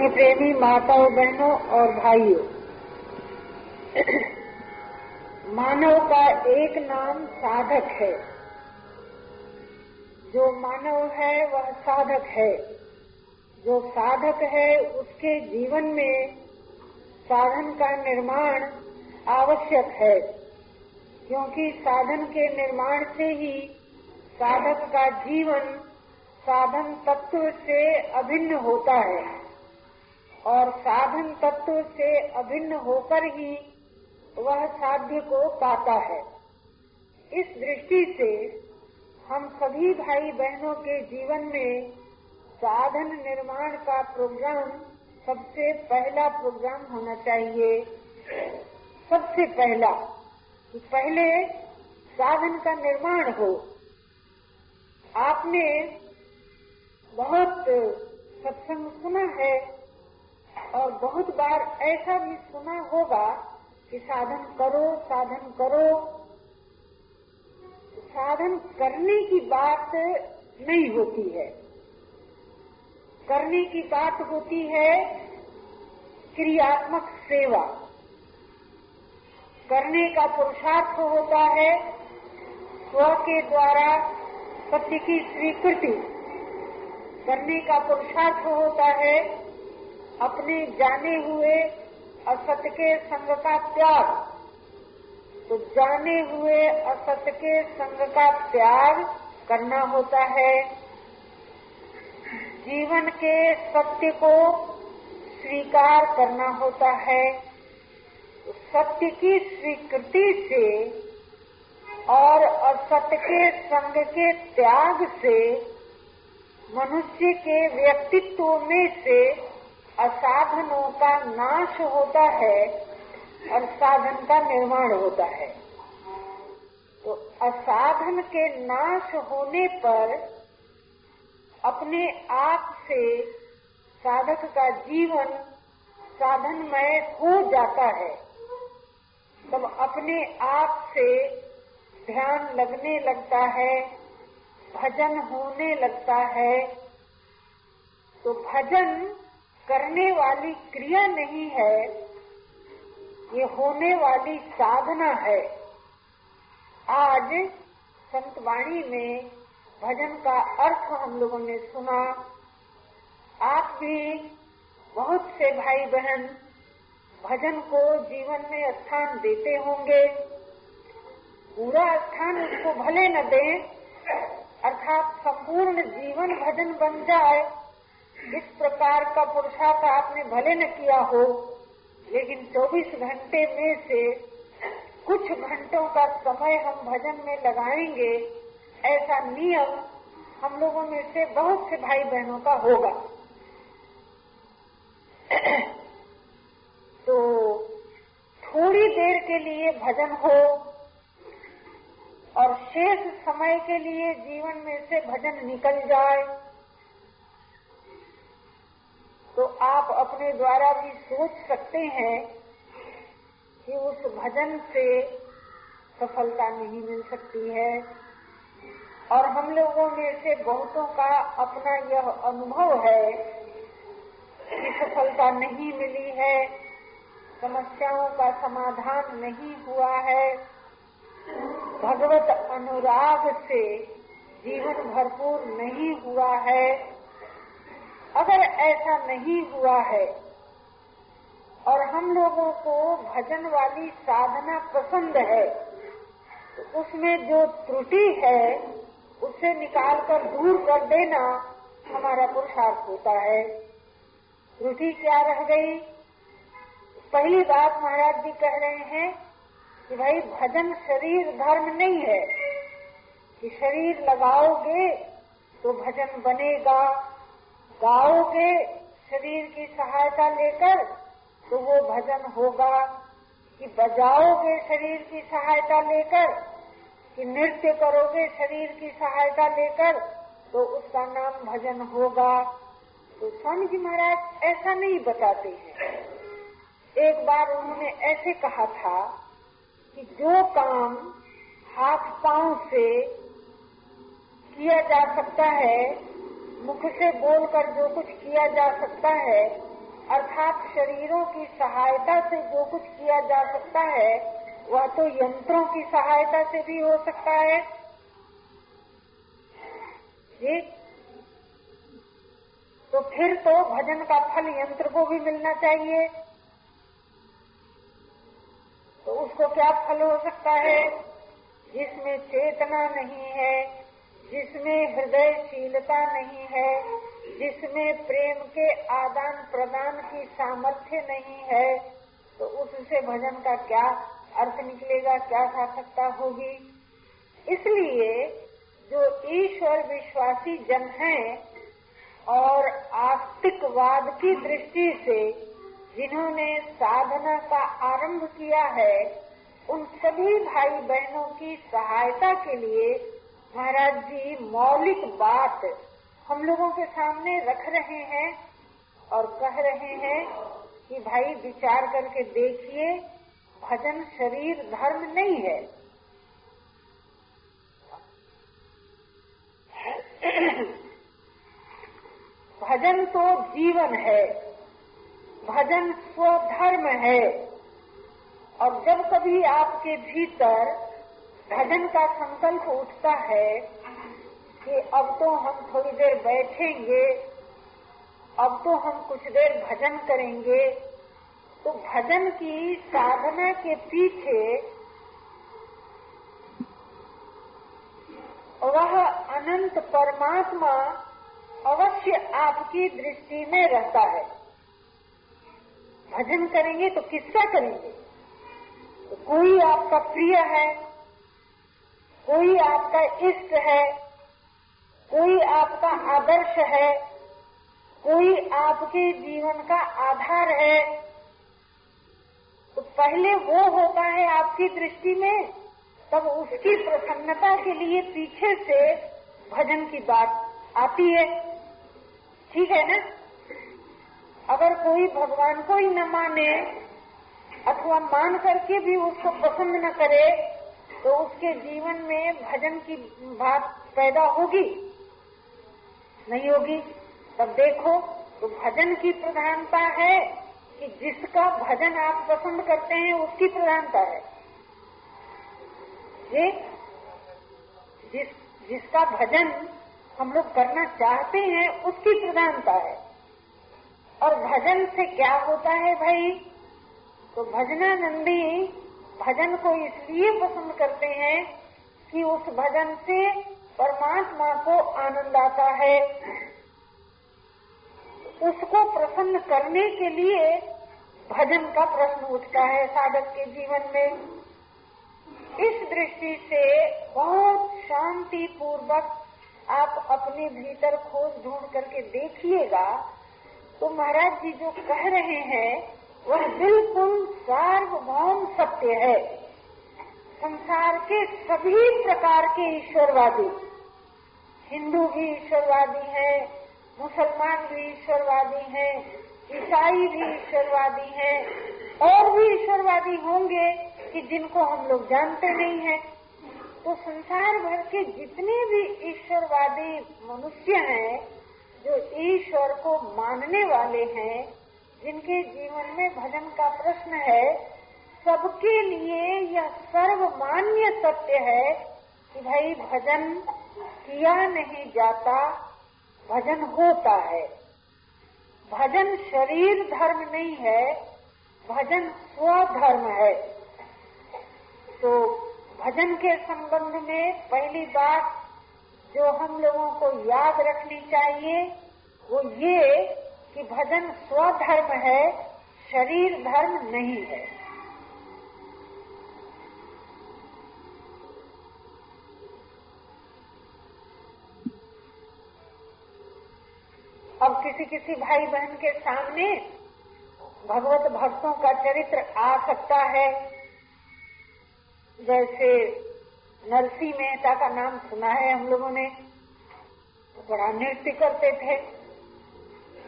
प्रतिष्ठित प्रेमी माताओं, बहनों और भाइयों। मानव का एक नाम साधक है। जो मानव है, वह साधक है। जो साधक है, उसके जीवन में साधन का निर्माण आवश्यक है, क्योंकि साधन के निर्माण से ही साधक का जीवन साधन तत्व से अभिन्न होता है। और साधन तत्व से अभिन्न होकर ही वह साध्य को पाता है। इस दृष्टि से हम सभी भाई बहनों के जीवन में साधन निर्माण का प्रोग्राम सबसे पहला प्रोग्राम होना चाहिए। सबसे पहला कि पहले साधन का निर्माण हो। आपने बहुत सत्संग सुना है और बहुत बार ऐसा भी सुना होगा कि साधन करो साधन करो। साधन करने की बात नहीं होती है। करने की बात होती है क्रियात्मक सेवा। करने का पुरुषार्थ होता है स्व के द्वारा सत्य की स्वीकृति। करने का पुरुषार्थ होता है अपने जाने हुए असत के संग का त्याग। तो जाने हुए असत के संग का त्याग करना होता है। जीवन के सत्य को स्वीकार करना होता है। सत्य की स्वीकृति से और असत्य के संग के त्याग से मनुष्य के व्यक्तित्व में से असाधनों का नाश होता है और साधन का निर्माण होता है। तो असाधन के नाश होने पर अपने आप से साधक का जीवन साधनमय हो जाता है। तब अपने आप से ध्यान लगने लगता है, भजन होने लगता है। तो भजन करने वाली क्रिया नहीं है, ये होने वाली साधना है। आज संतवाणी में भजन का अर्थ हम लोगों ने सुना। आप भी बहुत से भाई बहन भजन को जीवन में स्थान देते होंगे। पूरा स्थान उसको भले न दें, अर्थात संपूर्ण जीवन भजन बन जाए। इस प्रकार का पुरुषार्थ आपने भले न किया हो, लेकिन 24 घंटे में से कुछ घंटों का समय हम भजन में लगाएँगे, ऐसा नियम हम लोगों में से बहुत से भाई बहनों का होगा। तो थोड़ी देर के लिए भजन हो और शेष समय के लिए जीवन में से भजन निकल जाए। तो आप अपने द्वारा भी सोच सकते हैं कि उस भजन से सफलता नहीं मिल सकती है। और हम लोगों में से बहुतों का अपना यह अनुभव है कि सफलता नहीं मिली है, समस्याओं का समाधान नहीं हुआ है। भगवत अनुराग से जीवन भरपूर नहीं हुआ है। अगर ऐसा नहीं हुआ है और हम लोगों को भजन वाली साधना पसंद है तो उसमें जो त्रुटि है, उसे निकाल कर दूर कर देना हमारा पुरुषार्थ होता है। त्रुटि क्या रह गई? पहली बात महाराज जी कह रहे हैं कि भाई, भजन शरीर धर्म नहीं है। कि शरीर लगाओगे तो भजन बनेगा। गाओगे शरीर की सहायता लेकर तो वो भजन होगा कि बजाओगे शरीर की सहायता लेकर, कि नृत्य करोगे शरीर की सहायता लेकर तो उसका नाम भजन होगा। तो स्वामी जी महाराज ऐसा नहीं बताते हैं। एक बार उन्होंने ऐसे कहा था कि जो काम हाथ पाँव से किया जा सकता है मुख से बोलकर जो कुछ किया जा सकता है, अर्थात शरीरों की सहायता से जो कुछ किया जा सकता है, वह तो यंत्रों की सहायता से भी हो सकता है। जी? तो फिर तो भजन का फल यंत्र को भी मिलना चाहिए। तो उसको क्या फल हो सकता है? जिसमें चेतना नहीं है। जिसमें हृदयशीलता नहीं है, जिसमें प्रेम के आदान प्रदान की सामर्थ्य नहीं है तो उससे भजन का क्या अर्थ निकलेगा, क्या सार्थकता होगी? इसलिए जो ईश्वर विश्वासी जन हैं और आस्तिकवाद की दृष्टि से जिन्होंने साधना का आरंभ किया है, उन सभी भाई बहनों की सहायता के लिए महाराज जी, मौलिक बात हम लोगों के सामने रख रहे हैं और कह रहे हैं कि भाई विचार करके देखिए, भजन शरीर धर्म नहीं है। भजन तो जीवन है, भजन स्वधर्म है। और जब कभी आपके भीतर भजन का संकल्प उठता है कि अब तो हम थोड़ी देर बैठेंगे, अब तो हम कुछ देर भजन करेंगे। तो भजन की साधना के पीछे वह अनंत परमात्मा अवश्य आपकी दृष्टि में रहता है। भजन करेंगे तो किसका करेंगे? तो कोई आपका प्रिय है कोई आपका इष्ट है, कोई आपका आदर्श है, कोई आपके जीवन का आधार है तो पहले वो होता है आपकी दृष्टि में, तब उसकी प्रसन्नता के लिए पीछे से भजन की बात आती है। ठीक है ना? अगर कोई भगवान को ही न माने, अथवा मान करके भी उसको पसंद न करे तो उसके जीवन में भजन की बात पैदा होगी? नहीं होगी? तब देखो तो भजन की प्रधानता है कि जिसका भजन आप पसंद करते हैं, उसकी प्रधानता है। ये जिस, जिसका भजन हम लोग करना चाहते हैं, उसकी प्रधानता है। और भजन से क्या होता है भाई? तो भजनानंदी भजन को इसलिए पसंद करते हैं, कि उस भजन से परमात्मा को आनंद आता है। उसको प्रसन्न करने के लिए भजन का प्रश्न उठता है साधक के जीवन में। इस दृष्टि से बहुत शांति पूर्वक आप अपने भीतर खोज ढूंढ करके देखिएगा तो महाराज जी जो कह रहे हैं वह बिल्कुल सार्वभौम सत्य है। संसार के सभी प्रकार के ईश्वरवादी। हिंदू भी ईश्वरवादी है, मुसलमान भी ईश्वरवादी है, ईसाई भी ईश्वरवादी है, और भी ईश्वरवादी होंगे कि जिनको हम लोग जानते नहीं हैं। तो संसार भर के जितने भी ईश्वरवादी मनुष्य हैं, जो ईश्वर को मानने वाले हैं जिनके जीवन में भजन का प्रश्न है, सबके लिए यह सर्वमान्य सत्य है कि भाई भजन किया नहीं जाता, भजन होता है। भजन शरीर धर्म नहीं है, भजन स्वधर्म है। तो भजन के संबंध में पहली बात जो हम लोगों को याद रखनी चाहिए, वो ये कि भजन स्वधर्म है, शरीर धर्म नहीं है। अब किसी किसी भाई बहन के सामने भगवत भक्तों का चरित्र आ सकता है। जैसे नरसी मेहता का नाम सुना है हम लोगों ने तो बड़ा नृत्य करते थे।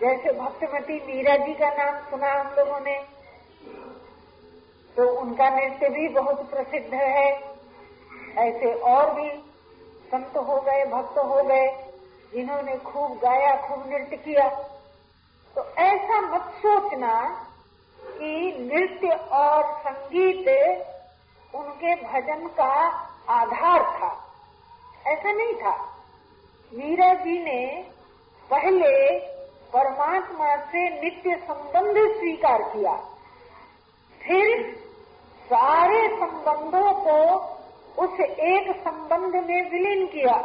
जैसे भक्तमती मीरा जी का नाम सुना हम लोगों ने तो उनका नृत्य भी बहुत प्रसिद्ध है। ऐसे और भी संत हो गए, भक्त हो गए, जिन्होंने खूब गाया, खूब नृत्य किया। तो ऐसा मत सोचना कि नृत्य और संगीत उनके भजन का आधार था। ऐसा नहीं था। मीरा जी ने पहले परमात्मा से नित्य संबंध स्वीकार किया। फिर सारे संबंधों को उस एक संबंध में विलीन किया।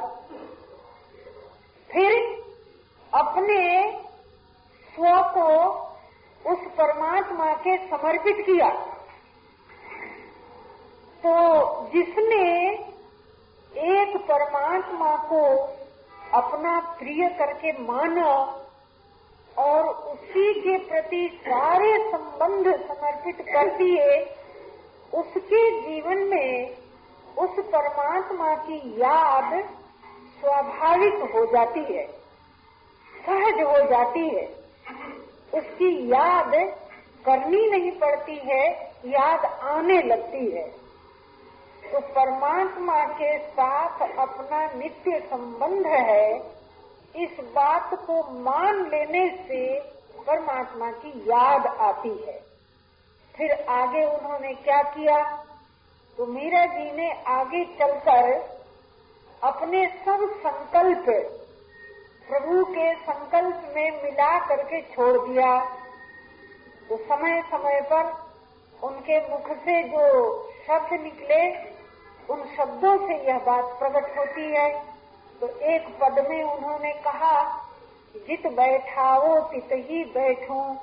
फिर अपने स्व को उस परमात्मा के समर्पित किया। तो जिसने एक परमात्मा को अपना प्रिय करके माना और उसी के प्रति सारे संबंध समर्पित कर दिए, उसके जीवन में उस परमात्मा की याद स्वाभाविक हो जाती है, सहज हो जाती है। उसकी याद करनी नहीं पड़ती है, याद आने लगती है। तो परमात्मा के साथ अपना नित्य संबंध है इस बात को मान लेने से परमात्मा की याद आती है। फिर आगे उन्होंने क्या किया? तो मीरा जी ने आगे चलकर अपने सब संकल्प प्रभु के संकल्प में मिला करके छोड़ दिया। तो समय समय पर उनके मुख से जो शब्द निकले, उन शब्दों से यह बात प्रकट होती है। तो एक पद में उन्होंने कहा, जित बैठाओ, तित ही बैठो।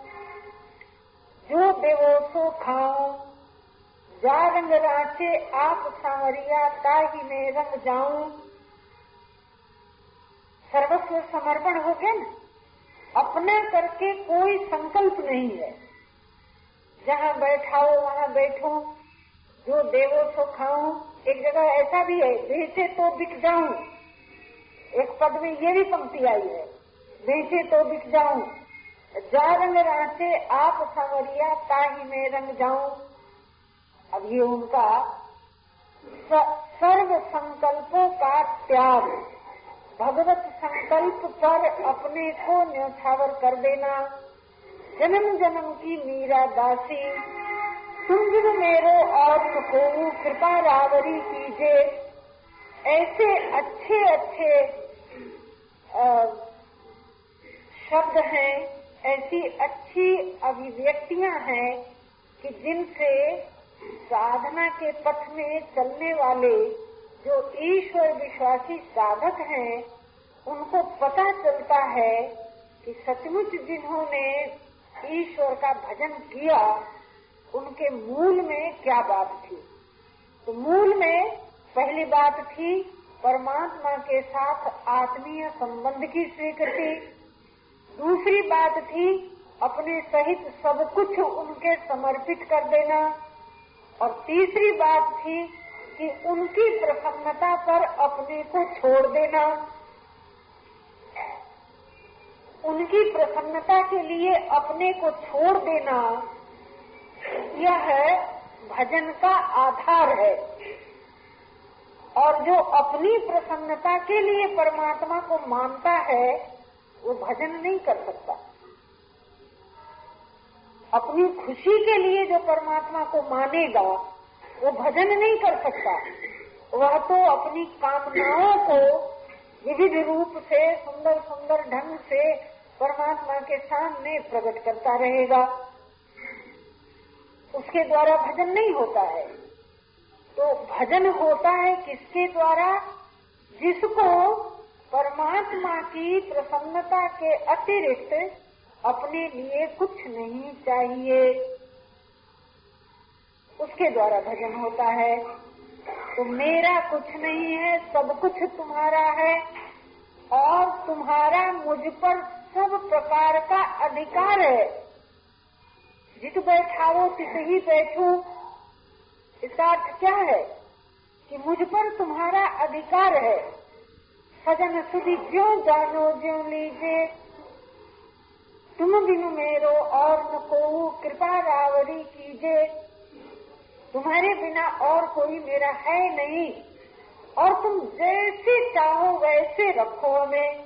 जो देवो सो खाऊं जा रंग राचे आप सांवरिया ताही में रंग जाऊँ। सर्वस्व समर्पण हो गया ना? अपना करके कोई संकल्प नहीं है। जहाँ बैठाओ, वहाँ बैठो। जो देवो सो खाऊं। एक जगह ऐसा भी है बेचे तो बिक जाऊँ। एक पद में ये भी पंक्ति आई है। बेचे तो बिक जाऊँ। जा रंग राचे आप सांवरिया ताही में रंग जाऊँ। अब ये उनका सर्व संकल्पों का त्याग। भगवत संकल्प पर अपने को न्यौछावर कर देना। जन्म जन्म की मीरा दासी तुम बिन मेरो और कृपा रावरी कीजिए ऐसे अच्छे अच्छे शब्द हैं, ऐसी अच्छी अभिव्यक्तियाँ हैं कि जिनसे साधना के पथ में चलने वाले जो ईश्वर विश्वासी साधक हैं, उनको पता चलता है कि सचमुच जिन्होंने ईश्वर का भजन किया, उनके मूल में क्या बात थी? तो मूल में पहली बात थी परमात्मा के साथ आत्मीय संबंध की स्वीकृति। दूसरी बात थी, अपने सहित सब कुछ उनके समर्पित कर देना। और तीसरी बात थी कि उनकी प्रसन्नता पर अपने को छोड़ देना। उनकी प्रसन्नता के लिए अपने को छोड़ देना, यह भजन का आधार है। और जो अपनी प्रसन्नता के लिए परमात्मा को मानता है, वो भजन नहीं कर सकता। अपनी खुशी के लिए जो परमात्मा को मानेगा, वो भजन नहीं कर सकता। वह तो अपनी कामनाओं को विविध रूप से सुंदर सुंदर ढंग से परमात्मा के सामने प्रकट करता रहेगा। उसके द्वारा भजन नहीं होता है। तो भजन होता है किसके द्वारा? जिसको परमात्मा की प्रसन्नता के अतिरिक्त अपने लिए कुछ नहीं चाहिए। उसके द्वारा भजन होता है। तो मेरा कुछ नहीं है, सब कुछ तुम्हारा है। और तुम्हारा मुझ पर सब प्रकार का अधिकार है। जित बैठाओ, तित ही बैठू। इसका अर्थ क्या है? कि मुझ पर तुम्हारा अधिकार है। सजन सुधी क्यों जानो, ज्यो लीजिए तुम बिनु मेरो और न को कृपा रावरी कीजे। तुम्हारे बिना और कोई मेरा है नहीं। और तुम जैसे चाहो वैसे रखो हमें।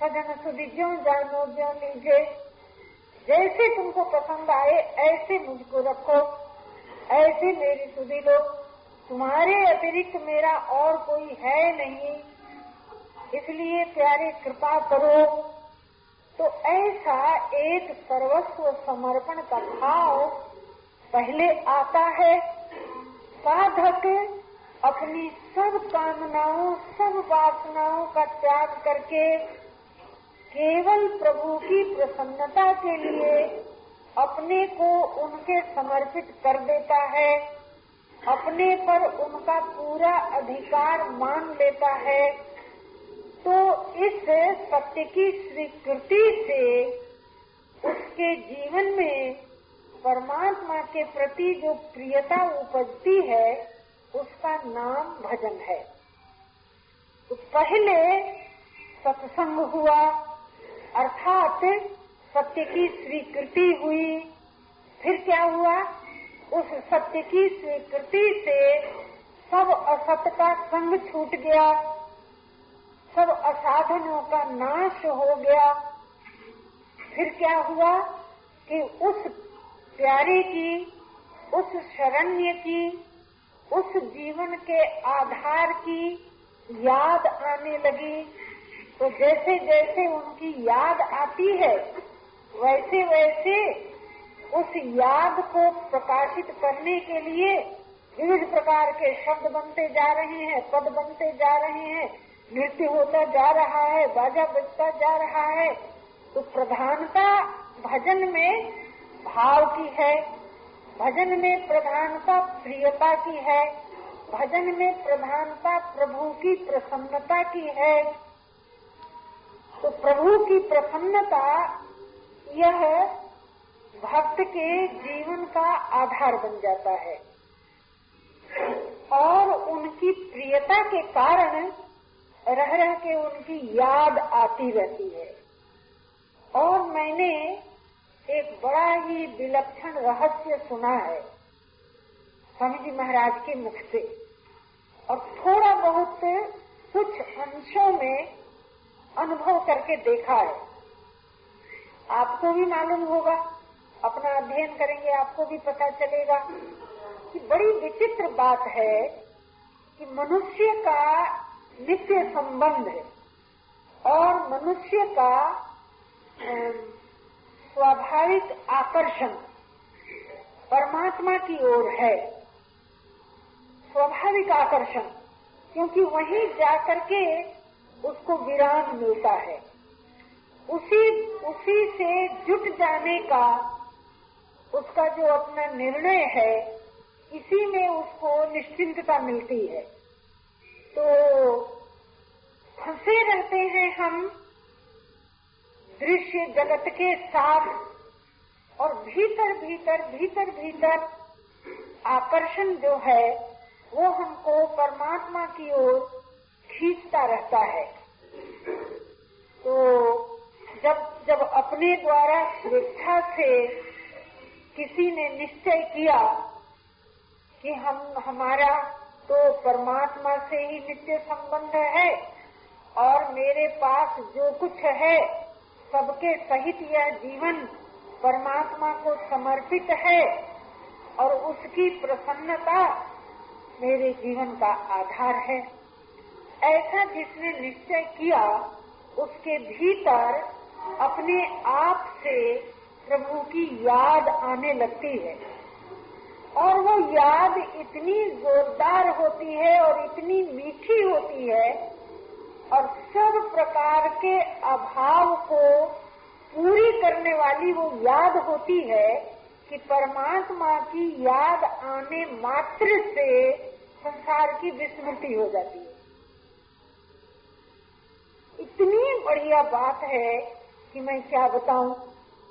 सजन सुधी ज्यो जानो, ज्यो लीजे। जैसे तुमको पसंद आए, ऐसे मुझको रखो। ऐसे मेरी सुधी लो तुम्हारे अतिरिक्त मेरा और कोई है नहीं। इसलिए प्यारे कृपा करो। तो ऐसा एक सर्वस्व समर्पण का भाव पहले आता है। साधक अपनी सब कामनाओं, सब वासनाओं का त्याग करके केवल प्रभु की प्रसन्नता के लिए अपने को उनके समर्पित कर देता है, अपने पर उनका पूरा अधिकार मान लेता है तो इस सत्य की स्वीकृति से उसके जीवन में परमात्मा के प्रति जो प्रियता उपजती है, उसका नाम भजन है। तो पहले सत्संग हुआ, अर्थात सत्य की स्वीकृति हुई। फिर क्या हुआ? उस सत्य की स्वीकृति से सब असत का संग छूट गया। सब असाधनों का नाश हो गया। फिर क्या हुआ कि उस प्यारे की, उस शरण्य की, उस जीवन के आधार की याद आने लगी। तो जैसे जैसे उनकी याद आती है वैसे वैसे उस याद को प्रकाशित करने के लिए विविध प्रकार के शब्द बनते जा रहे हैं, पद बनते जा रहे हैं, नृत्य होता जा रहा है, बाजा बजता जा रहा है। तो प्रधानता भजन में भाव की है, भजन में प्रधानता प्रियता की है, भजन में प्रधानता प्रभु की प्रसन्नता की है। तो प्रभु की प्रसन्नता यह भक्त के जीवन का आधार बन जाता है। और उनकी प्रियता के कारण रह रह के उनकी याद आती रहती है। और मैंने एक बड़ा ही विलक्षण रहस्य सुना है, स्वामी जी महाराज के मुख से। और थोड़ा बहुत कुछ अंशों में अनुभव करके देखा है। आपको भी मालूम होगा, अपना अध्ययन करेंगे, आपको भी पता चलेगा कि बड़ी विचित्र बात है कि मनुष्य का नित्य संबंध और मनुष्य का स्वाभाविक आकर्षण परमात्मा की ओर है। स्वाभाविक आकर्षण, क्योंकि वहीं जाकर के उसको विराम मिलता है। उसी उसी से जुट जाने का उसका जो अपना निर्णय है, इसी में उसको निश्चिंतता मिलती है। तो फंसे रहते हैं हम दृश्य जगत के साथ और भीतर भीतर भीतर भीतर आकर्षण जो है, वो हमको परमात्मा की ओर खींचता रहता है। तो जब जब अपने द्वारा स्वेच्छा से किसी ने निश्चय किया कि हम, हमारा तो परमात्मा से ही नित्य संबंध है और मेरे पास जो कुछ है, सबके सहित यह जीवन परमात्मा को समर्पित है और उसकी प्रसन्नता मेरे जीवन का आधार है। ऐसा जिसने निश्चय किया, उसके भीतर अपने आप से प्रभु की याद आने लगती है। और वो याद इतनी जोरदार होती है और इतनी मीठी होती है और सब प्रकार के अभाव को पूरी करने वाली वो याद होती है कि परमात्मा की याद आने मात्र से संसार की विस्मृति हो जाती है। इतनी बढ़िया बात है कि मैं क्या बताऊँ?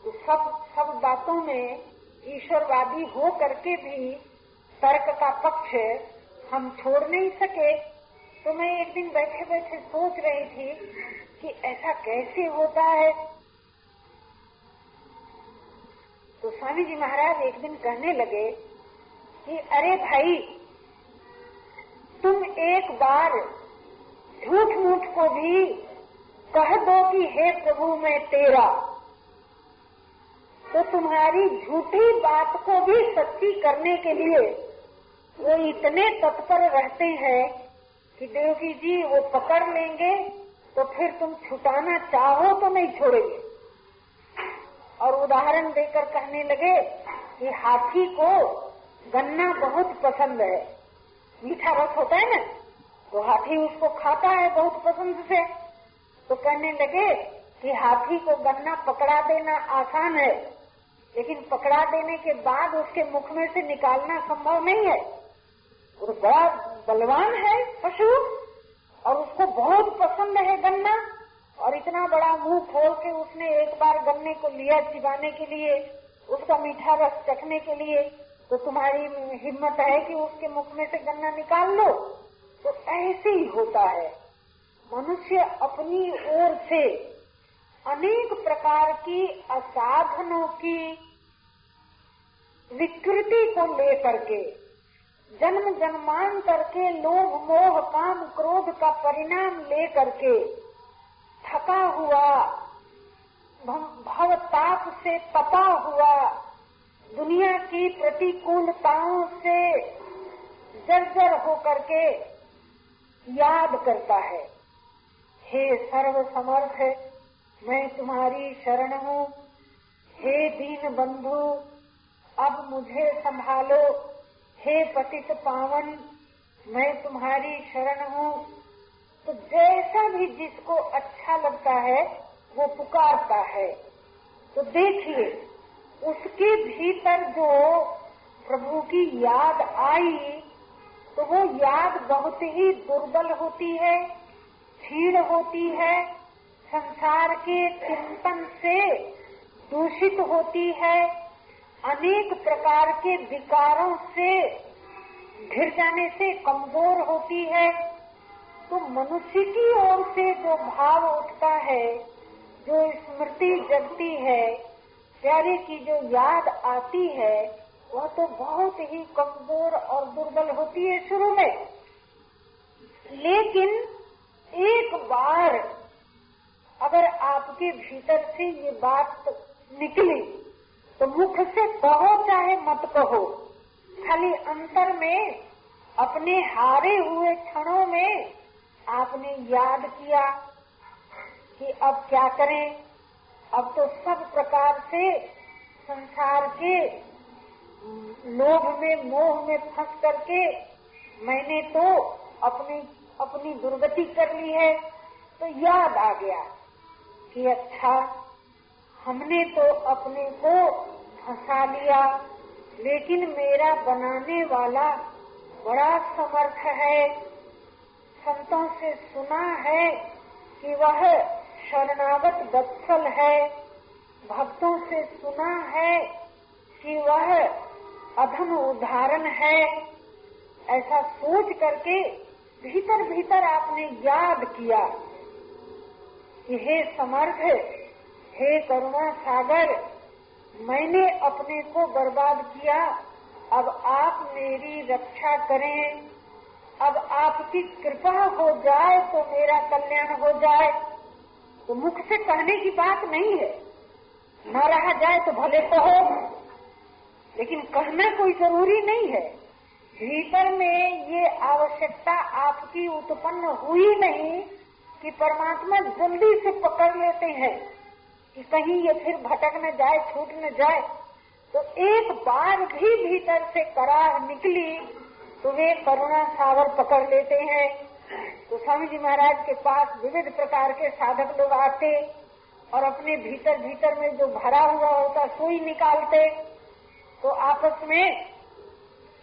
तो सब सब बातों में ईश्वरवादी हो करके भी तर्क का पक्ष हम छोड़ नहीं सके। तो मैं एक दिन बैठे बैठे सोच रही थी कि ऐसा कैसे होता है। तो स्वामी जी महाराज एक दिन कहने लगे कि, अरे भाई, तुम एक बार झूठ मूठ को भी कह दो कि हे प्रभु, मैं तेरा। तो तुम्हारी झूठी बात को भी सच्ची करने के लिए वो इतने तत्पर रहते हैं कि देवकी जी, वो पकड़ लेंगे तो फिर तुम छुटाना चाहो तो नहीं छोड़ेंगे। और उदाहरण देकर कहने लगे कि हाथी को गन्ना बहुत पसंद है। मीठा रस होता है ना? तो हाथी उसको खाता है बहुत पसंद से। तो कहने लगे कि हाथी को गन्ना पकड़ा देना आसान है, लेकिन पकड़ा देने के बाद उसके मुख में से निकालना संभव नहीं है। वो बड़ा बलवान है पशु, और उसको बहुत पसंद है गन्ना, और इतना बड़ा मुँह खोल के उसने एक बार गन्ने को लिया चिबाने के लिए, उसका मीठा रस चखने के लिए तो तुम्हारी हिम्मत है कि उसके मुख में से गन्ना निकाल लो? तो ऐसे ही होता है। मनुष्य अपनी ओर से अनेक प्रकार की असाधनों की विकृति को लेकर के, जन्म जन्मांतर के लोभ, मोह, काम, क्रोध का परिणाम लेकर के थका हुआ, भव ताप से तपा हुआ, दुनिया की प्रतिकूलताओं से जर्जर होकर के याद करता है। हे सर्व समर्थ मैं तुम्हारी शरण हूँ। हे दीन बंधु, अब मुझे संभालो। हे पतित पावन, मैं तुम्हारी शरण हूँ। तो जैसा भी जिसको अच्छा लगता है, वो पुकारता है। तो देखिए, उसके भीतर जो प्रभु की याद आई तो वो याद बहुत ही दुर्बल होती है। क्षीण होती है, संसार के चिंतन से दूषित होती है। अनेक प्रकार के विकारों से घिर जाने से कमज़ोर होती है। तो मनुष्य की ओर से जो भाव उठता है, जो स्मृति जगती है, प्यारे की जो याद आती है, वह तो बहुत ही कमज़ोर और दुर्बल होती है शुरू में। लेकिन एक बार अगर आपके भीतर से ये बात निकली तो मुख से कहो चाहे मत कहो। खाली अंतर में, अपने हारे हुए क्षणों में आपने याद किया कि अब क्या करें। अब तो सब प्रकार से संसार के लोभ में, मोह में फंस करके मैंने तो अपनी अपनी दुर्गति कर ली है। तो याद आ गया। कि अच्छा हमने तो अपने को फंसा लिया, लेकिन मेरा बनाने वाला बड़ा समर्थ है। संतों से सुना है कि वह शरणागत बत्सल है। भक्तों से सुना है कि वह अधम उदाहरण है। ऐसा सोच करके भीतर भीतर आपने याद किया। कि हे समर्थ हे करुणा सागर, मैंने अपने को बर्बाद किया, अब आप मेरी रक्षा करें। अब आपकी कृपा हो जाए तो मेरा कल्याण हो जाए। तो मुख से कहने की बात नहीं है। न रहा जाए तो भले कहो। लेकिन कहना कोई ज़रूरी नहीं है। भीतर में ये आवश्यकता आपकी उत्पन्न हुई नहीं। कि परमात्मा जल्दी से पकड़ लेते हैं कि कहीं ये फिर भटक न जाए, छूट न जाए तो एक बार भी भीतर से करार निकली तो वे करुणा सावर पकड़ लेते हैं। तो स्वामी जी महाराज के पास विविध प्रकार के साधक लोग आते और अपने भीतर भीतर में जो भरा हुआ होता सुई निकालते तो आपस में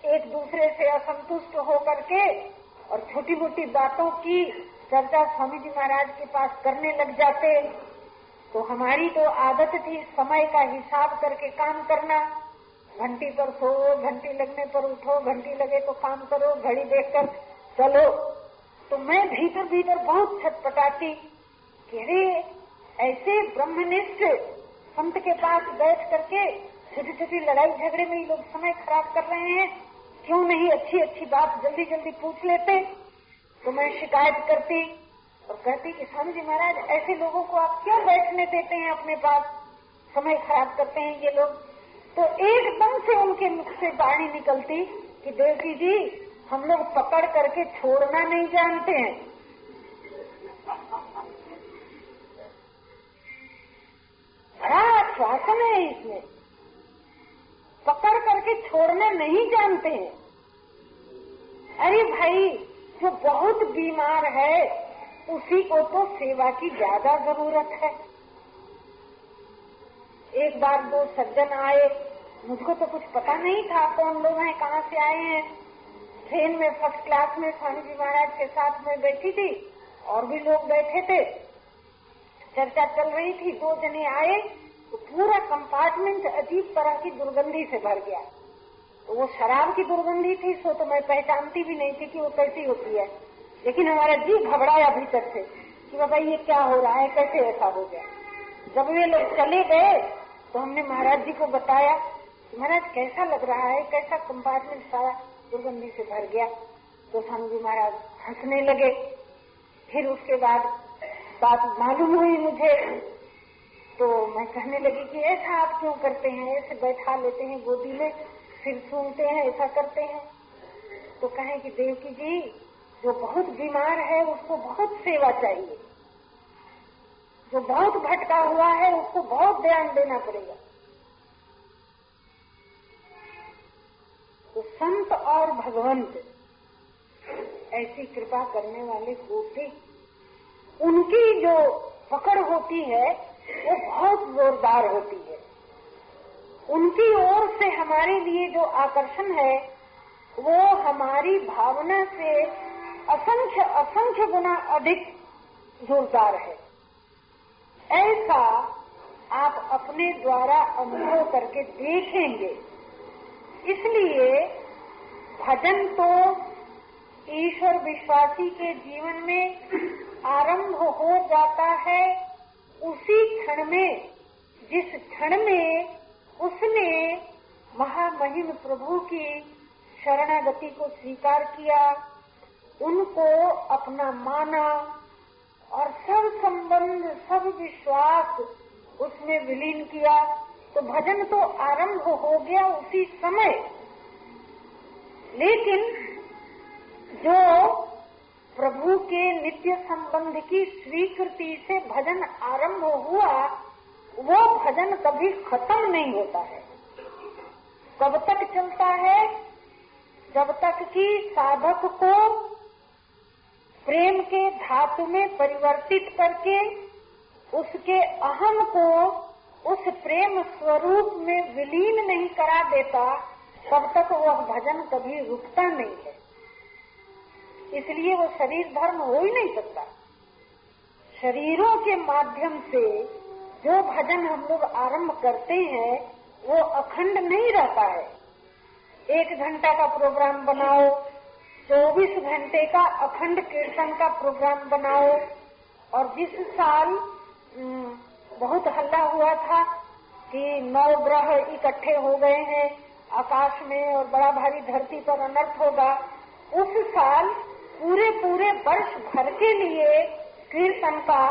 एक दूसरे से असंतुष्ट होकर के और छोटी मोटी बातों की चर्चा स्वामी जी महाराज के पास करने लग जाते तो हमारी तो आदत थी समय का हिसाब करके काम करना। घंटी पर सो, घंटी लगने पर उठो, घंटी लगे तो काम करो, घड़ी देखकर चलो। तो मैं भीतर भीतर बहुत छटपटाती कि अरे, ऐसे ब्रह्मनिष्ठ संत के पास बैठ करके छोटी छोटी लड़ाई झगड़े में ही लोग समय खराब कर रहे हैं। क्यों नहीं अच्छी अच्छी बात जल्दी जल्दी पूछ लेते? तो मैं शिकायत करती और कहती कि स्वामी जी महाराज, ऐसे लोगों को आप क्यों बैठने देते हैं अपने पास? समय खराब करते हैं ये लोग। तो एकदम से उनके मुख से बाणी निकलती कि देवकी जी, हम लोग पकड़ करके छोड़ना नहीं जानते हैं। बड़ा आश्वासन है इसमें। पकड़ करके छोड़ना नहीं जानते हैं। अरे भाई जो बहुत बीमार है, उसी को तो सेवा की ज़्यादा ज़रूरत है। एक बार दो सज्जन आए, मुझको तो कुछ पता नहीं था कौन लोग हैं, कहाँ से आए हैं। ट्रेन में फ़र्स्ट क्लास में स्वामी जी महाराज के साथ में बैठी थी, और भी लोग बैठे थे। चर्चा चल रही थी, दो जने आए तो पूरा कंपार्टमेंट अजीब तरह की दुर्गंधी से भर गया। वो शराब की दुर्गंधी थी, सो तो मैं पहचानती भी नहीं थी कि वो कैसी होती है। लेकिन हमारा जी घबराया भीतर से कि बाबा, ये क्या हो रहा है? कैसे ऐसा हो गया? जब वे लोग चले गए तो हमने महाराज जी को बताया महाराज, कैसा लग रहा है? कैसा कंपार्टमेंट सारा दुर्गंधी से भर गया? तो स्वामी महाराज हंसने लगे। फिर उसके बाद बात मालूम हुई मुझे। तो मैं कहने लगी कि ऐसा आप क्यों करते हैं? ऐसे बैठा लेते हैं गोदी में। फिर सुनते हैं, ऐसा करते हैं। तो कहे कि देवकी जी, जो बहुत बीमार है, उसको बहुत सेवा चाहिए। जो बहुत भटका हुआ है, उसको बहुत ध्यान देना पड़ेगा। तो संत और भगवंत, ऐसी कृपा करने वाले होते उनकी जो पकड़ होती है, वो बहुत जोरदार होती है। उनकी ओर से हमारे लिए जो आकर्षण है, वो हमारी भावना से असंख्य असंख्य गुना अधिक जोरदार है। ऐसा आप अपने द्वारा अनुभव करके देखेंगे। इसलिए भजन तो ईश्वर विश्वासी के जीवन में आरंभ हो जाता है उसी क्षण में, जिस क्षण में उसने महामहिम प्रभु की शरणागति को स्वीकार किया, उनको अपना माना और सब संबंध, सब विश्वास उसमें विलीन किया। तो भजन तो आरंभ हो गया उसी समय। लेकिन जो प्रभु के नित्य संबंध की स्वीकृति से भजन आरंभ हुआ वो भजन कभी खत्म नहीं होता है। कब तक चलता है? जब तक कि साधक को प्रेम के धातु में परिवर्तित करके उसके अहम को उस प्रेम स्वरूप में विलीन नहीं करा देता, तब तक वह भजन कभी रुकता नहीं है। इसलिए वो शरीर धर्म हो ही नहीं सकता। शरीरों के माध्यम से जो भजन हम लोग आरंभ करते हैं, वो अखंड नहीं रहता है। एक घंटा का प्रोग्राम बनाओ, चौबीस घंटे का अखंड कीर्तन का प्रोग्राम बनाओ। और जिस साल बहुत हल्ला हुआ था कि नौ ग्रह इकट्ठे हो गए हैं, आकाश में और बड़ा भारी धरती पर अनर्थ होगा, उस साल पूरे पूरे वर्ष भर के लिए कीर्तन का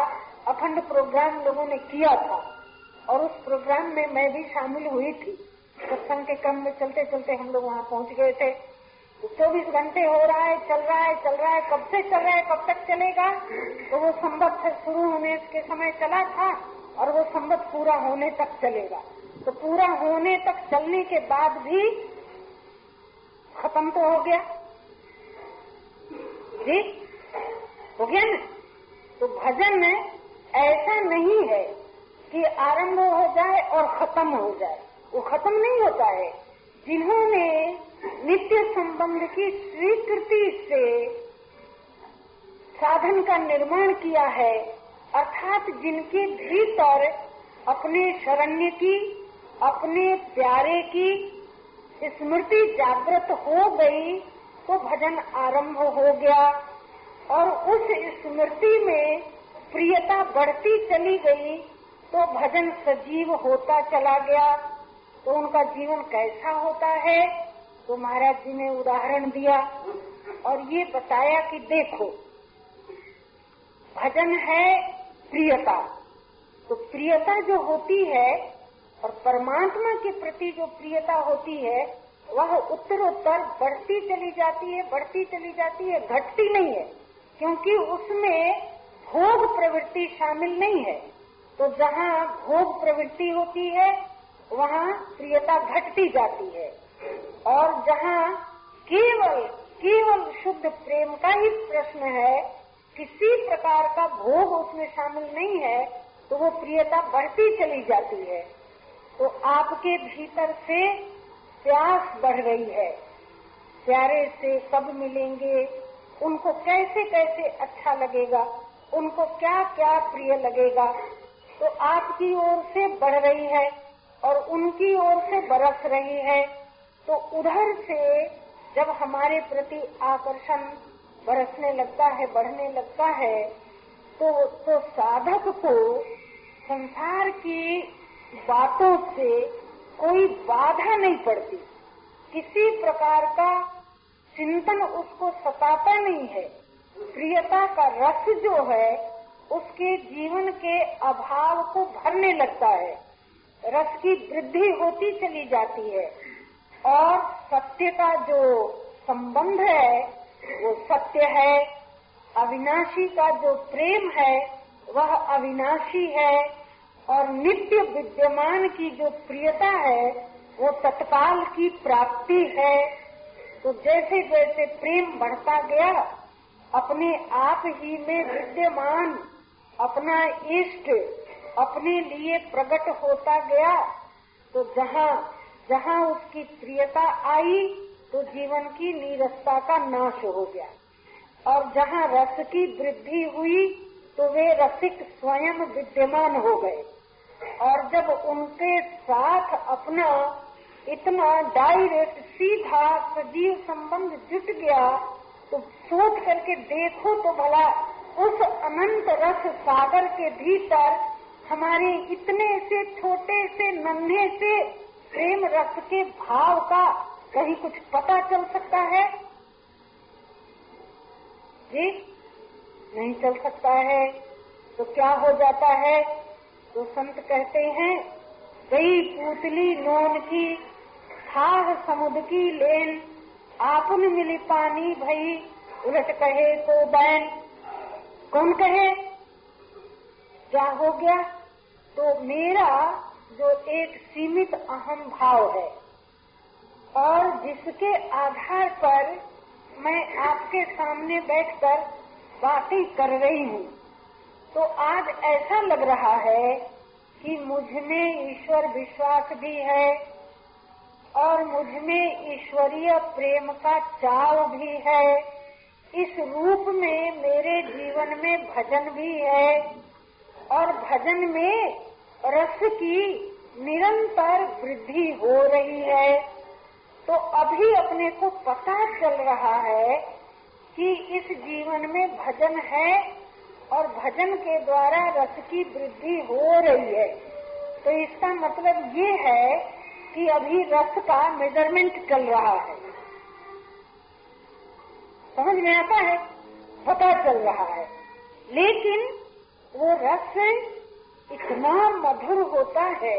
अखंड प्रोग्राम लोगों ने किया था। और उस प्रोग्राम में मैं भी शामिल हुई थी। सत्संग के क्रम में चलते चलते हम लोग वहाँ पहुँच गए थे। तो चौबीस घंटे हो रहा है, चल रहा है, चल रहा है। कब से चल रहा है, कब तक चलेगा? तो वो संबत से शुरू होने के समय चला था और वो संबत पूरा होने तक चलेगा। तो पूरा होने तक चलने के बाद भी खत्म तो हो गया। जी? हो गया ना? तो भजन ऐसा नहीं है कि आरंभ हो जाए और खत्म हो जाए। वो खत्म नहीं होता है। जिन्होंने नित्य संबंध की स्वीकृति से साधन का निर्माण किया है, अर्थात जिनके भीतर अपने शरण्य की, अपने प्यारे की स्मृति जागृत हो गई तो भजन आरंभ हो गया। और उस स्मृति में प्रियता बढ़ती चली गई तो भजन सजीव होता चला गया। तो उनका जीवन कैसा होता है? तो महाराज जी ने उदाहरण दिया और ये बताया कि देखो, भजन है प्रियता। तो प्रियता जो होती है और परमात्मा के प्रति जो प्रियता होती है, वह उत्तरोत्तर बढ़ती चली जाती है, बढ़ती चली जाती है, घटती नहीं है, क्योंकि उसमें भोग प्रवृत्ति शामिल नहीं है। तो जहाँ भोग प्रवृत्ति होती है, वहाँ प्रियता घटती जाती है। और जहाँ केवल केवल शुद्ध प्रेम का ही प्रश्न है, किसी प्रकार का भोग उसमें शामिल नहीं है तो वो प्रियता बढ़ती चली जाती है। तो आपके भीतर से प्यास बढ़ रही है। प्यारे से कब मिलेंगे। उनको कैसे कैसे अच्छा लगेगा? उनको क्या क्या प्रिय लगेगा? तो आपकी ओर से बढ़ रही है और उनकी ओर से बरस रही है। तो उधर से जब हमारे प्रति आकर्षण बरसने लगता है, बढ़ने लगता है तो तो साधक को संसार की बातों से कोई बाधा नहीं पड़ती। किसी प्रकार का चिंतन उसको सताता नहीं है। प्रियता का रस जो है, उसके जीवन के अभाव को भरने लगता है। रस की वृद्धि होती चली जाती है और सत्य का जो संबंध है, वो सत्य है। अविनाशी का जो प्रेम है, वह अविनाशी है और नित्य विद्यमान की जो प्रियता है, वो तत्काल की प्राप्ति है। तो जैसे जैसे प्रेम बढ़ता गया अपने आप ही में विद्यमान, अपना इष्ट, अपने लिए प्रकट होता गया तो जहाँ जहाँ उसकी प्रियता आई तो जीवन की नीरसता का नाश हो गया। और जहाँ रस की वृद्धि हुई तो वे रसिक स्वयं विद्यमान हो गए। और जब उनके साथ अपना इतना डायरेक्ट, सीधा सजीव संबंध जुट गया तो सोच करके देखो तो भला उस अनंत रस सागर के भीतर हमारे इतने से छोटे से नन्हे से प्रेम रस के भाव का कहीं कुछ पता चल सकता है? जी, नहीं चल सकता है। तो क्या हो जाता है? तो संत कहते हैं, गई पूतली नोन की, खाह समुद्र की लेन आपन मिली पानी भई। उलट कहे तो बैन। कौन कहे? क्या हो गया? तो मेरा जो एक सीमित अहम भाव है, और जिसके आधार पर मैं आपके सामने बैठकर बातें कर रही हूँ तो आज ऐसा लग रहा है कि मुझमें ईश्वर विश्वास भी है। और मुझमें ईश्वरीय प्रेम का चाव भी है। इस रूप में मेरे जीवन में भजन भी है। और भजन में रस की निरंतर वृद्धि हो रही है। तो अभी अपने को पता चल रहा है कि इस जीवन में भजन है और भजन के द्वारा रस की वृद्धि हो रही है। तो इसका मतलब ये है कि अभी रस का मेज़रमेंट चल रहा है। समझ में आता है? पता चल रहा है। लेकिन वो रस इतना मधुर होता है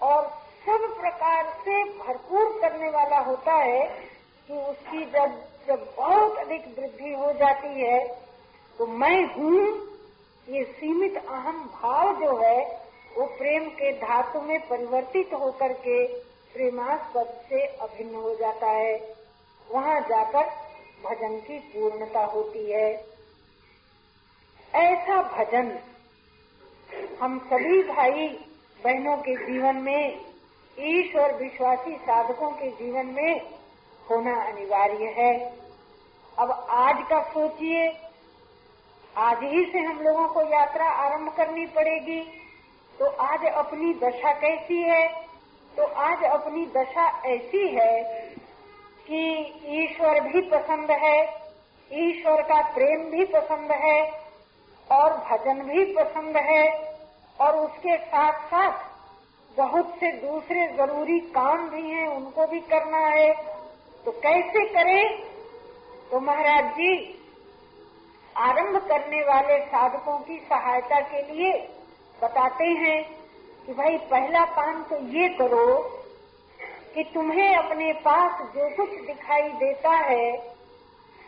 और सब प्रकार से भरपूर करने वाला होता है कि उसकी जब जब बहुत अधिक वृद्धि हो जाती है तो मैं हूँ, ये सीमित अहम भाव जो है वो प्रेम के धातु में परिवर्तित होकर के प्रेमास्पद से अभिन्न हो जाता है। वहाँ जाकर भजन की पूर्णता होती है। ऐसा भजन हम सभी भाई बहनों के जीवन में, ईश्वर विश्वासी साधकों के जीवन में होना अनिवार्य है। अब आज का सोचिए, आज ही से हम लोगों को यात्रा आरंभ करनी पड़ेगी। तो आज अपनी दशा कैसी है? तो आज अपनी दशा ऐसी है कि ईश्वर भी पसंद है, ईश्वर का प्रेम भी पसंद है, और भजन भी पसंद है, और उसके साथ साथ बहुत से दूसरे ज़रूरी काम भी हैं, उनको भी करना है। तो कैसे करें? तो महाराज जी, आरंभ करने वाले साधकों की सहायता के लिए बताते हैं कि भाई, पहला काम तो ये करो कि तुम्हें अपने पास जो कुछ दिखाई देता है,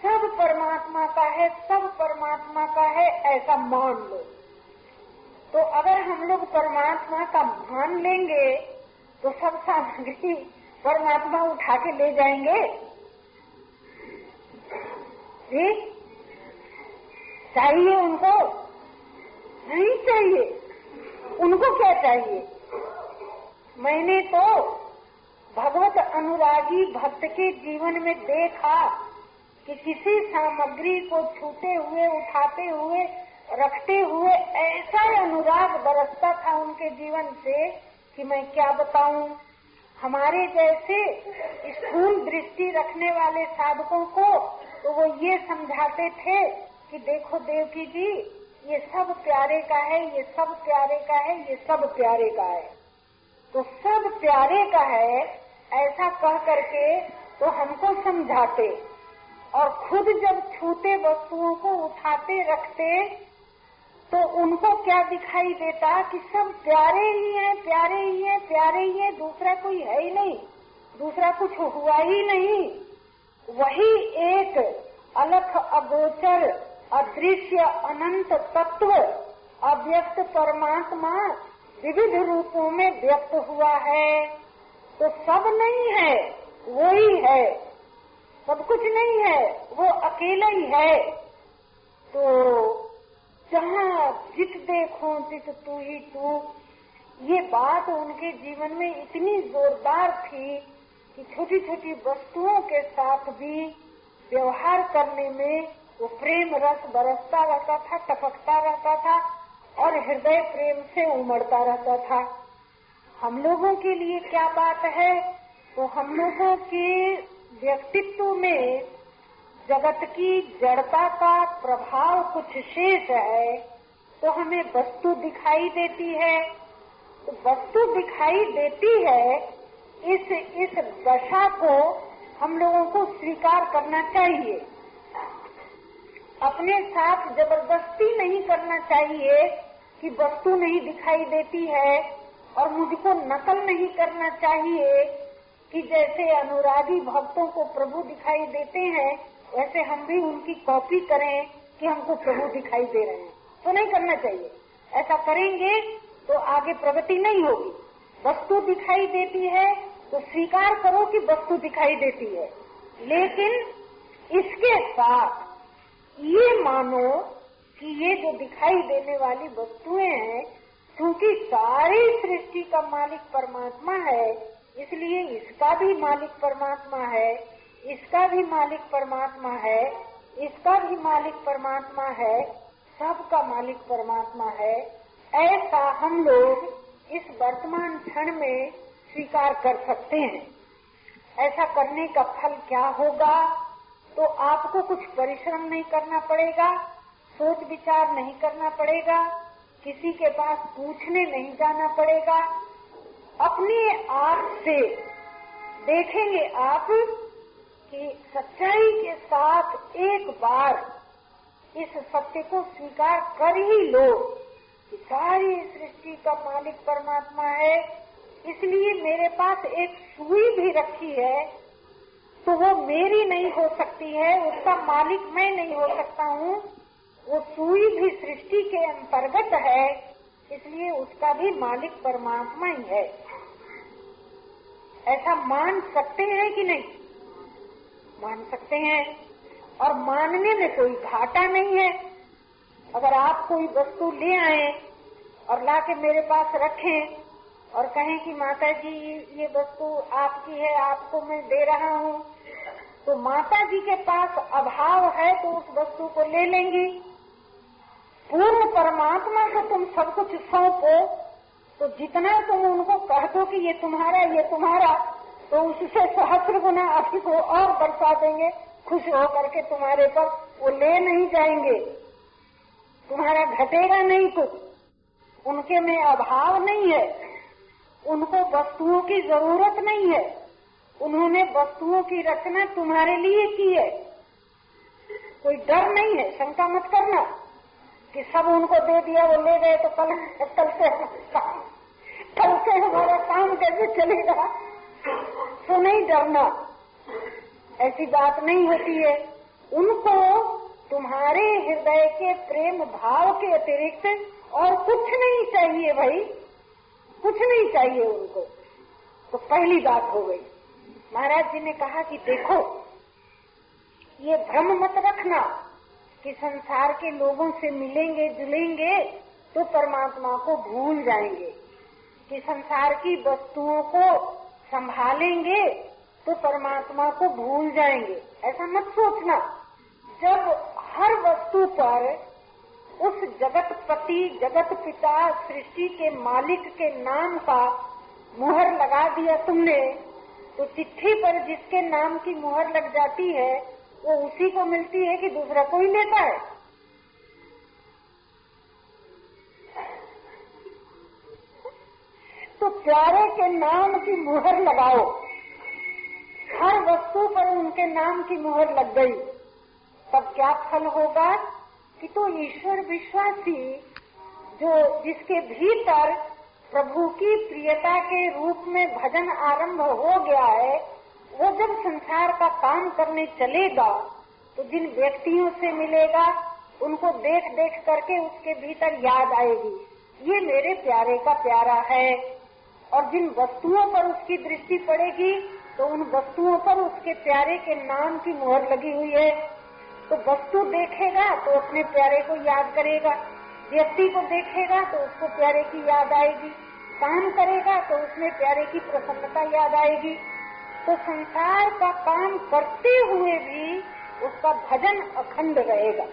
सब परमात्मा का है, सब परमात्मा का है, ऐसा मान लो। तो अगर हम लोग परमात्मा का मान लेंगे तो सब सामग्री परमात्मा उठा के ले जाएँगे। ठीक चाहिए उनको? नहीं चाहिए। उनको क्या चाहिए? मैंने तो भगवत अनुरागी भक्त के जीवन में देखा कि किसी सामग्री को छूते हुए, उठाते हुए, रखते हुए ऐसा अनुराग बरसता था उनके जीवन से कि मैं क्या बताऊँ? हमारे जैसे स्थूल दृष्टि रखने वाले साधकों को तो वो ये समझाते थे कि देखो देवकी जी ये सब प्यारे का है, ये सब प्यारे का है, ये सब प्यारे का है। तो सब प्यारे का है, ऐसा कह करके तो हमको समझाते और खुद जब छूते वस्तुओं को उठाते, रखते तो उनको क्या दिखाई देता कि सब प्यारे ही हैं, प्यारे ही हैं, प्यारे ही हैं, दूसरा कोई है ही नहीं, दूसरा कुछ हुआ ही नहीं। वही एक अलख अगोचर अदृश्य अनंत तत्व अव्यक्त परमात्मा विविध रूपों में व्यक्त हुआ है। तो सब नहीं है, वो ही है। सब कुछ नहीं है, वो अकेला ही है। तो जहाँ जित देखो, जित तू ही तू। ये बात उनके जीवन में इतनी जोरदार थी कि छोटी छोटी वस्तुओं के साथ भी व्यवहार करने में वो प्रेम रस बरसता रहता था, टपकता रहता था और हृदय प्रेम से उमड़ता रहता था। हम लोगों के लिए क्या बात है? तो हम लोगों के व्यक्तित्व में जगत की जड़ता का प्रभाव कुछ शेष है तो हमें वस्तु दिखाई देती है। तो वस्तु दिखाई देती है, इस इस दशा को हम लोगों को स्वीकार करना चाहिए। अपने साथ ज़बरदस्ती नहीं करना चाहिए कि वस्तु नहीं दिखाई देती है और मुझको नकल नहीं करना चाहिए कि जैसे अनुरागी भक्तों को प्रभु दिखाई देते हैं, वैसे हम भी उनकी कॉपी करें कि हमको प्रभु दिखाई दे रहे हैं। तो नहीं करना चाहिए। ऐसा करेंगे तो आगे प्रगति नहीं होगी। वस्तु दिखाई देती है तो स्वीकार करो कि वस्तु दिखाई देती है। लेकिन इसके साथ ये मानो कि ये जो दिखाई देने वाली वस्तुएँ हैं, क्योंकि सारी सृष्टि का मालिक परमात्मा है, इसलिए इसका भी मालिक परमात्मा है, इसका भी मालिक परमात्मा है, इसका भी मालिक परमात्मा है, सबका मालिक परमात्मा है। ऐसा हम लोग इस वर्तमान क्षण में स्वीकार कर सकते हैं। ऐसा करने का फल क्या होगा? तो आपको कुछ परिश्रम नहीं करना पड़ेगा, सोच विचार नहीं करना पड़ेगा, किसी के पास पूछने नहीं जाना पड़ेगा। अपने आप से देखेंगे आप कि सच्चाई के साथ एक बार इस सत्य को स्वीकार कर ही लो कि सारी सृष्टि का मालिक परमात्मा है। इसलिए मेरे पास एक सुई भी रखी है तो वो मेरी नहीं हो सकती है, उसका मालिक मैं नहीं हो सकता हूँ। वो सुई भी सृष्टि के अंतर्गत है, इसलिए उसका भी मालिक परमात्मा ही है। ऐसा मान सकते हैं कि नहीं? मान सकते हैं, और मानने में कोई घाटा नहीं है। अगर आप कोई वस्तु ले आए और ला के मेरे पास रखें और कहें कि माता जी ये वस्तु आपकी है, आपको मैं दे रहा हूँ तो माता जी के पास अभाव है तो उस वस्तु को ले लेंगी। पूर्ण परमात्मा को तुम सब कुछ सौंपो तो जितना तुम उनको कह दो कि ये तुम्हारा ये तुम्हारा तो उससे सहस्र गुना अधिक वो और बरसा देंगे, खुश होकर के तुम्हारे पर वो ले नहीं जाएँगे। तुम्हारा घटेगा नहीं कुछ उनके में अभाव नहीं है, उनको वस्तुओं की ज़रूरत नहीं है। उन्होंने वस्तुओं की रचना तुम्हारे लिए की है। कोई डर नहीं है, शंका मत करना कि सब उनको दे दिया, वो ले गए तो कल कल से काम, कल से हमारा काम कैसे चलेगा? तो नहीं डरना, ऐसी बात नहीं होती है। उनको तुम्हारे हृदय के प्रेम भाव के अतिरिक्त और कुछ नहीं चाहिए भाई, कुछ नहीं चाहिए उनको। तो पहली बात हो गई। महाराज जी ने कहा कि देखो, ये भ्रम मत रखना कि संसार के लोगों से मिलेंगे, जुलेंगे तो परमात्मा को भूल जाएँगे। कि संसार की वस्तुओं को संभालेंगे तो परमात्मा को भूल जाएँगे। ऐसा मत सोचना। जब हर वस्तु पर उस जगत पति, जगत पिता, सृष्टि के मालिक के नाम का मुहर लगा दिया तुमने तो चिट्ठी पर जिसके नाम की मुहर लग जाती है, वो उसी को मिलती है कि दूसरा कोई लेता है। तो प्यारे के नाम की मुहर लगाओ। हर वस्तु पर उनके नाम की मुहर लग गई। तब क्या फल होगा कि तो ईश्वर विश्वासी जो जिसके भीतर प्रभु की प्रियता के रूप में भजन आरंभ हो गया है, वो जब संसार का काम करने चलेगा तो जिन व्यक्तियों से मिलेगा, उनको देख देख करके उसके भीतर याद आएगी। ये मेरे प्यारे का प्यारा है। और जिन वस्तुओं पर उसकी दृष्टि पड़ेगी तो उन वस्तुओं पर उसके प्यारे के नाम की मोहर लगी हुई है। तो वस्तु देखेगा तो अपने प्यारे को याद करेगा। व्यक्ति को देखेगा तो उसको प्यारे की याद आएगी। काम करेगा तो उसमें प्यारे की प्रसन्नता याद आएगी। तो संसार का काम करते हुए भी उसका भजन अखंड रहेगा।